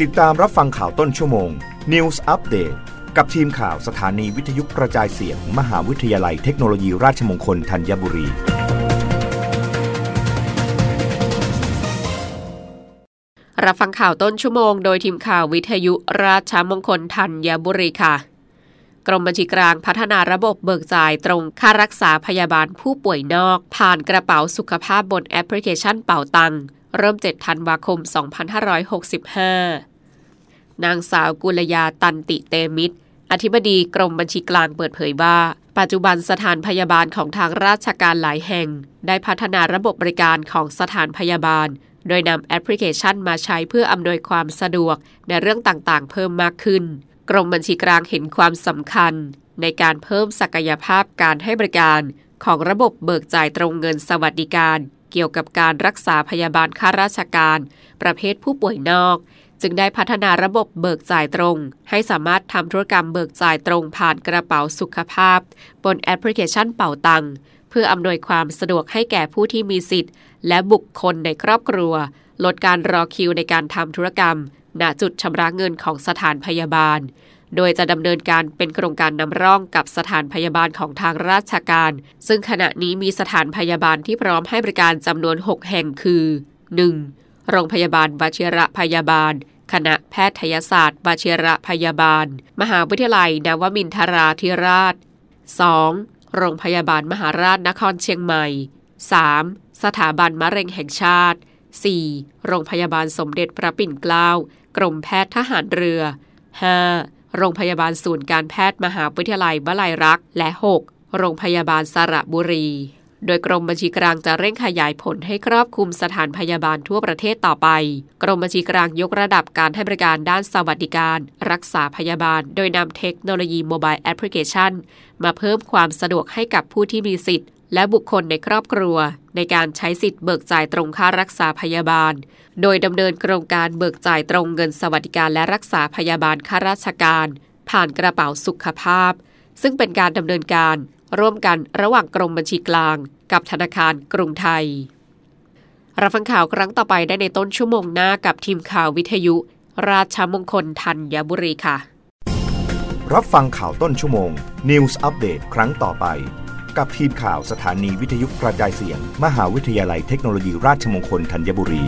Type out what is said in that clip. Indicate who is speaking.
Speaker 1: ติดตามรับฟังข่าวต้นชั่วโมง News Update กับทีมข่าวสถานีวิทยุกระจายเสียง มหาวิทยาลัยเทคโนโลยีราชมงคลธัญบุรี
Speaker 2: รับฟังข่าวต้นชั่วโมงโดยทีมข่าววิทยุราชมงคลธัญบุรีค่ะ กรมบัญชีกลางพัฒนาระบบเบิกจ่ายตรงค่ารักษาพยาบาลผู้ป่วยนอก ผ่านกระเป๋าสุขภาพบนแอปพลิเคชันเป่าตัง เริ่ม 7 ธันวาคม 2565 นางสาวกุลยาตันติเตมิตร อธิบดีกรมบัญชีกลางเปิดเผยว่า ปัจจุบันสถานพยาบาลของทางราชการหลายแห่ง ได้พัฒนาระบบบริการของสถานพยาบาล โดยนำแอปพลิเคชันมาใช้เพื่ออำนวยความสะดวกในเรื่องต่างๆ เพิ่มมากขึ้น กรมบัญชีกลางเห็นความสำคัญ ในการเพิ่มศักยภาพการให้บริการของระบบเบิกจ่ายตรงเงินสวัสดิการ เกี่ยวกับการรักษาพยาบาลข้าราชการ ประเภทผู้ป่วยนอก จึงได้พัฒนาระบบเบิกจ่ายตรง ให้สามารถทำธุรกรรมเบิกจ่ายตรงผ่านกระเป๋าสุขภาพ บนแอปพลิเคชันเป่าตังเพื่ออำนวยความสะดวกให้แก่ผู้ที่มีสิทธิ์ และบุคคลในครอบครัว ลดการรอคิวในการทำธุรกรรมณจุดชำระเงินของสถานพยาบาล โดยจะดำเนินการเป็นโครงการนำร่องกับสถานพยาบาลของทางราชการ ซึ่งขณะนี้มีสถานพยาบาลที่พร้อมให้บริการจำนวน 6 แห่งคือ 1. โรงพยาบาลวชิระพยาบาล คณะแพทยศาสตร์วชิระพยาบาล มหาวิทยาลัยนวมินทราธิราช 2. โรงพยาบาลมหาราชนครเชียงใหม่ 3. สถาบันมะเร็งแห่งชาติ 4. โรงพยาบาลสมเด็จพระปิ่นเกล้า กรมแพทย์ทหารเรือ 5. โรงพยาบาลศูนย์การแพทย์มหาวิทยาลัยวลัยลักษณ์และ 6. โรงพยาบาลสระบุรี โดยกรมบัญชีกลางจะเร่งขยายผลให้ครอบคลุมสถานพยาบาลทั่วประเทศต่อไป กรมบัญชีกลางยกระดับการให้บริการด้านสวัสดิการ รักษาพยาบาล โดยนำเทคโนโลยี Mobile Application มาเพิ่มความสะดวกให้กับผู้ที่มีสิทธิ์ และบุคคลในครอบครัว ในการใช้สิทธิ์เบิกจ่ายตรงค่ารักษาพยาบาล โดยดำเนินโครงการเบิกจ่ายตรงเงินสวัสดิการและรักษาพยาบาลข้าราชการ ผ่านกระเป๋าสุขภาพ ซึ่งเป็นการดำเนินการ ร่วมกันระหว่างกรมบัญชีกลาง กับธนาคารกรุงไทย รับฟังข่าวครั้งต่อไปได้ในต้นชั่วโมงหน้ากับทีมข่าววิทยุ ราชมงคลธัญบุรีค่ะ
Speaker 1: รับฟังข่าวต้นชั่วโมง News Update ครั้งต่อไป กับทีมข่าวสถานีวิทยุกระจายเสียง มหาวิทยาลัยเทคโนโลยีราชมงคลธัญบุรี